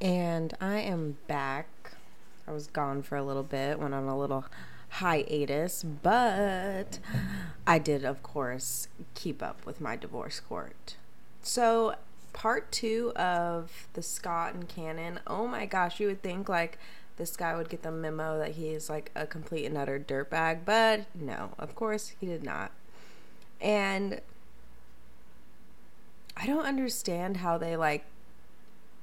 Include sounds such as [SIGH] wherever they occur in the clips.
And I am back. I was gone for a little bit, went on a little hiatus, but I did, of course, keep up with my divorce court. So, part two of the Scott and Cannon, oh my gosh, you would think like this guy would get the memo that he is like a complete and utter dirtbag, but no, of course, he did not. And I don't understand how they like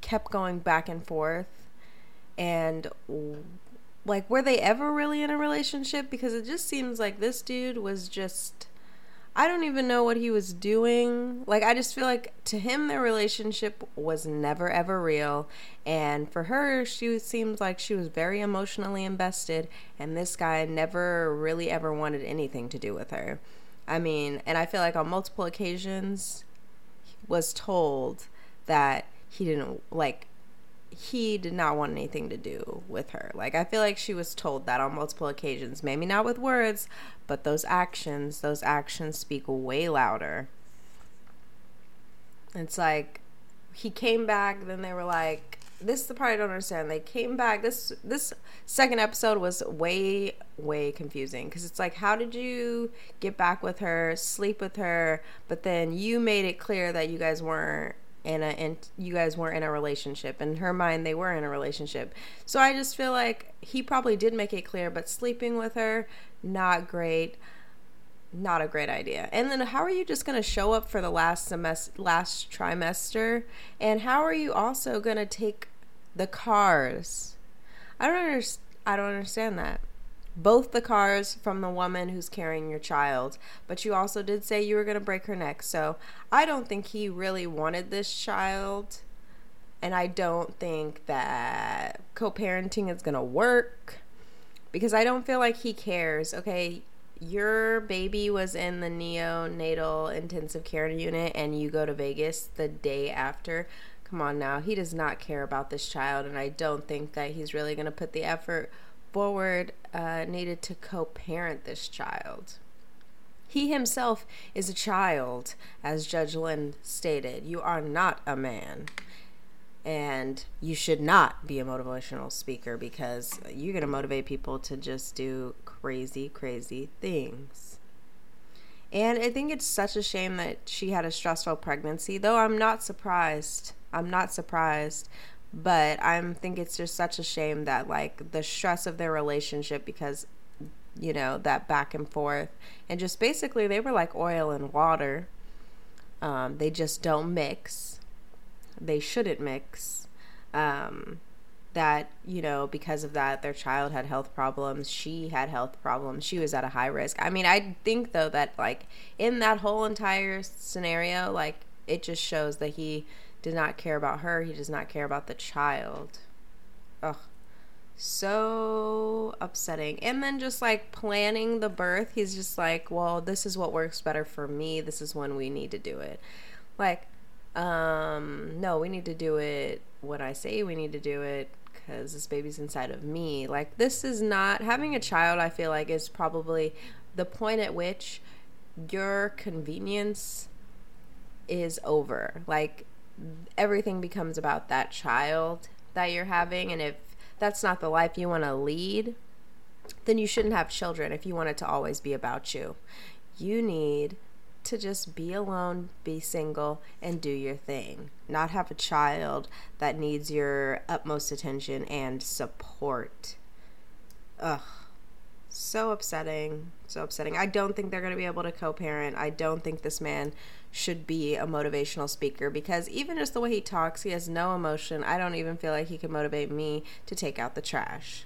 kept going back and forth and like were they ever really in a relationship because it just seems like this dude was just I don't even know what he was doing. Like I just feel like to him their relationship was never ever real and for her she seems like she was very emotionally invested and this guy never really ever wanted anything to do with her. I mean, and I feel like on multiple occasions was told that he didn't like he did not want anything to do with her. Like I feel like she was told that on multiple occasions, maybe not with words, but those actions, those actions speak way louder. It's like he came back, then they were like this is the part I don't understand. They came back. This this second episode was way way confusing because it's like, how did you get back with her, sleep with her, but then you made it clear that you guys weren't in a and you guys weren't in a relationship. In her mind, they were in a relationship. So I just feel like he probably did make it clear, but sleeping with her, not great not a great idea. And then how are you just going to show up for the last semester last trimester and how are you also going to take the cars? I don't understand I don't understand that. Both the cars from the woman who's carrying your child, but you also did say you were going to break her neck. So, I don't think he really wanted this child. And I don't think that co-parenting is going to work because I don't feel like he cares. Okay, your baby was in the neonatal intensive care unit and you go to Vegas the day after, come on now. He does not care about this child, and I don't think that he's really going to put the effort forward uh, needed to co parent this child. He himself is a child, as Judge Lynn stated. You are not a man. And you should not be a motivational speaker because you're going to motivate people to just do crazy, crazy things. And I think it's such a shame that she had a stressful pregnancy, though I'm not surprised. I'm not surprised. But I think it's just such a shame that, like, the stress of their relationship because, you know, that back and forth. And just basically, they were like oil and water. Um, they just don't mix. They shouldn't mix. Um, that you know because of that their child had health problems she had health problems she was at a high risk i mean i think though that like in that whole entire scenario like it just shows that he did not care about her he does not care about the child. Ugh. So upsetting. And then just like planning the birth he's just like well this is what works better for me. This is when we need to do it. Like um no we need to do it when i say we need to do it because this baby's inside of me. Like, this is not having a child, I feel like, is probably the point at which your convenience is over. Like, everything becomes about that child that you're having. And if that's not the life you want to lead, then you shouldn't have children if you want it to always be about you. You need to just be alone, be single, and do your thing. Not have a child that needs your utmost attention and support. Ugh. So upsetting. So upsetting. I don't think they're going to be able to co parent. I don't think this man should be a motivational speaker because even just the way he talks, he has no emotion. I don't even feel like he can motivate me to take out the trash.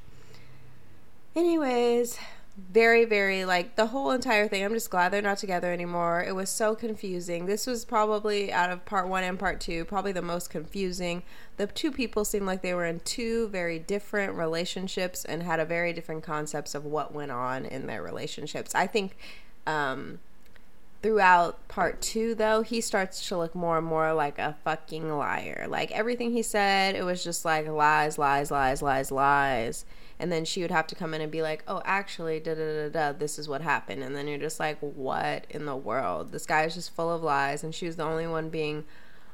Anyways, very very like the whole entire thing. I'm just glad they're not together anymore. It was so confusing. This was probably out of part one and part two probably the most confusing. The two people seemed like they were in two very different relationships and had a very different concepts of what went on in their relationships. I think um throughout part two though he starts to look more and more like a fucking liar like everything he said it was just like lies lies lies lies lies and then she would have to come in and be like, "Oh, actually, da da da da, this is what happened." And then you're just like, "What in the world?" This guy is just full of lies, and she was the only one being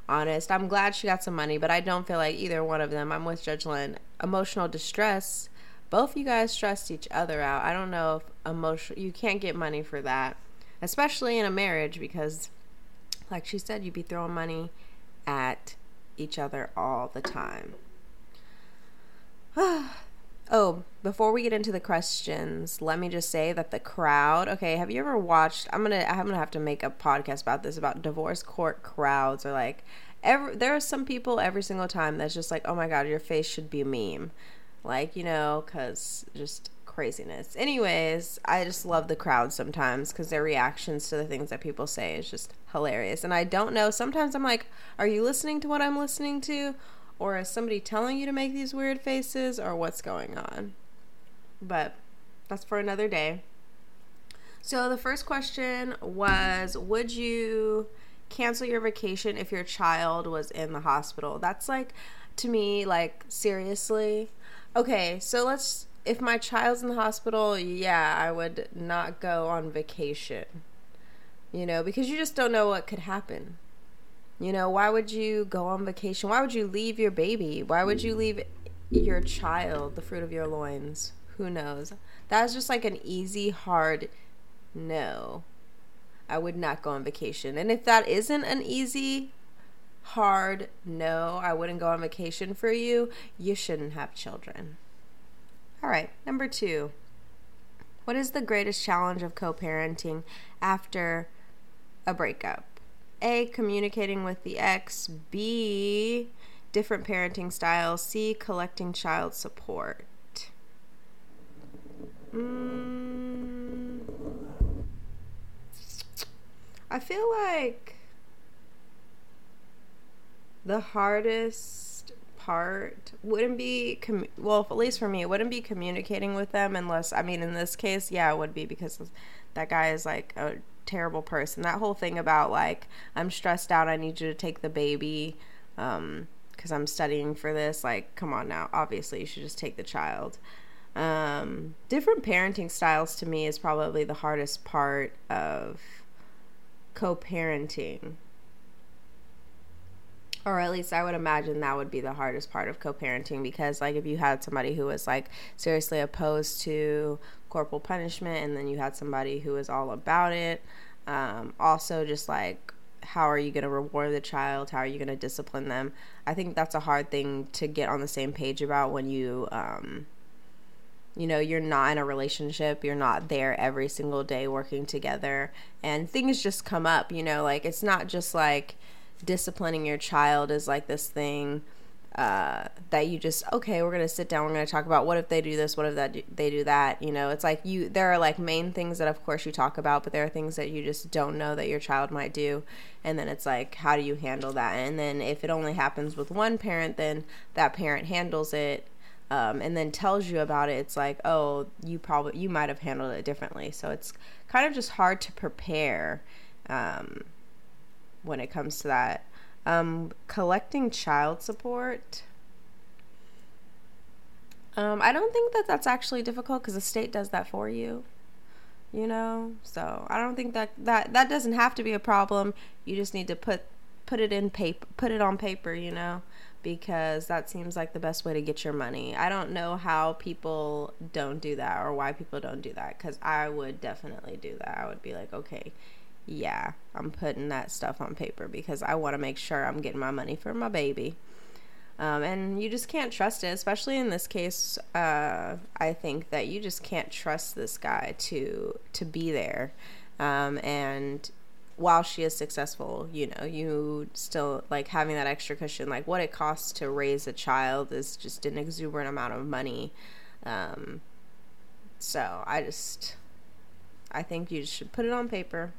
honest. I'm glad she got some money, but I don't feel like either one of them. I'm with Judge Lynn. Emotional distress. Both you guys stressed each other out. I don't know if emotional. You can't get money for that, especially in a marriage, because, like she said, you'd be throwing money at each other all the time. [SIGHS] oh, before we get into the questions, let me just say that the crowd. Okay, have you ever watched? I'm gonna. I'm gonna have to make a podcast about this about divorce court crowds or like. Every, there are some people every single time that's just like, oh my god, your face should be a meme, like you know, cause just craziness. Anyways, I just love the crowd sometimes because their reactions to the things that people say is just hilarious. And I don't know. Sometimes I'm like, are you listening to what I'm listening to, or is somebody telling you to make these weird faces, or what's going on? But that's for another day. So the first question was Would you cancel your vacation if your child was in the hospital? That's like, to me, like, seriously. Okay, so let's. If my child's in the hospital, yeah, I would not go on vacation. You know, because you just don't know what could happen. You know, why would you go on vacation? Why would you leave your baby? Why would you leave your child, the fruit of your loins? Who knows? That's just like an easy, hard no. I would not go on vacation. And if that isn't an easy, hard no, I wouldn't go on vacation for you, you shouldn't have children. All right, number two. What is the greatest challenge of co parenting after a breakup? A. Communicating with the ex. B. Different parenting styles. C. Collecting child support. Mm, I feel like the hardest part wouldn't be com- well at least for me it wouldn't be communicating with them unless i mean in this case yeah it would be because that guy is like a terrible person that whole thing about like i'm stressed out i need you to take the baby um because i'm studying for this like come on now obviously you should just take the child um, different parenting styles to me is probably the hardest part of co parenting. Or at least I would imagine that would be the hardest part of co parenting because, like, if you had somebody who was like seriously opposed to corporal punishment and then you had somebody who was all about it, um, also just like how are you going to reward the child? How are you going to discipline them? I think that's a hard thing to get on the same page about when you um, you know you're not in a relationship you're not there every single day working together and things just come up you know? Like it's not just like disciplining your child is like this thing uh, that you just okay we're gonna sit down we're gonna talk about what if they do this what if that they do that you know? It's like you there are like main things that of course you talk about but there are things that you just don't know that your child might do and then it's like how do you handle that? And then if it only happens with one parent then that parent handles it um, and then tells you about it, it's like, oh, you probably you might have handled it differently. So it's kind of just hard to prepare um, when it comes to that. Um, collecting child support. Um, I don't think that that's actually difficult because the state does that for you. You know, so I don't think that that that doesn't have to be a problem. You just need to put put it in paper, put it on paper. You know because that seems like the best way to get your money. I don't know how people don't do that or why people don't do that because I would definitely do that. I would be like, okay, yeah, I'm putting that stuff on paper because I want to make sure I'm getting my money for my baby. Um, and you just can't trust it, especially in this case. Uh, I think that you just can't trust this guy to to be there, um, and while she is successful, you know, you still like having that extra cushion. Like what it costs to raise a child is just an exuberant amount of money. Um, so I just, I think you should put it on paper.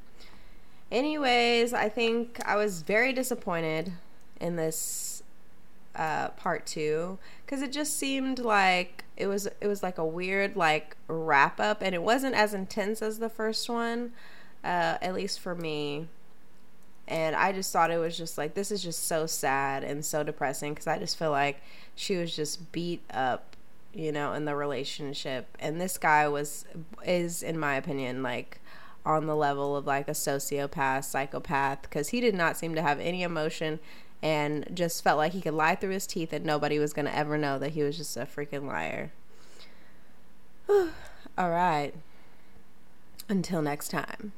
Anyways, I think I was very disappointed in this uh, part two because it just seemed like it was it was like a weird like wrap up, and it wasn't as intense as the first one uh, at least for me. And I just thought it was just like, this is just so sad and so depressing because I just feel like she was just beat up, you know, in the relationship. And this guy was, is, in my opinion, like on the level of like a sociopath, psychopath, because he did not seem to have any emotion and just felt like he could lie through his teeth and nobody was going to ever know that he was just a freaking liar. [SIGHS] All right. Until next time.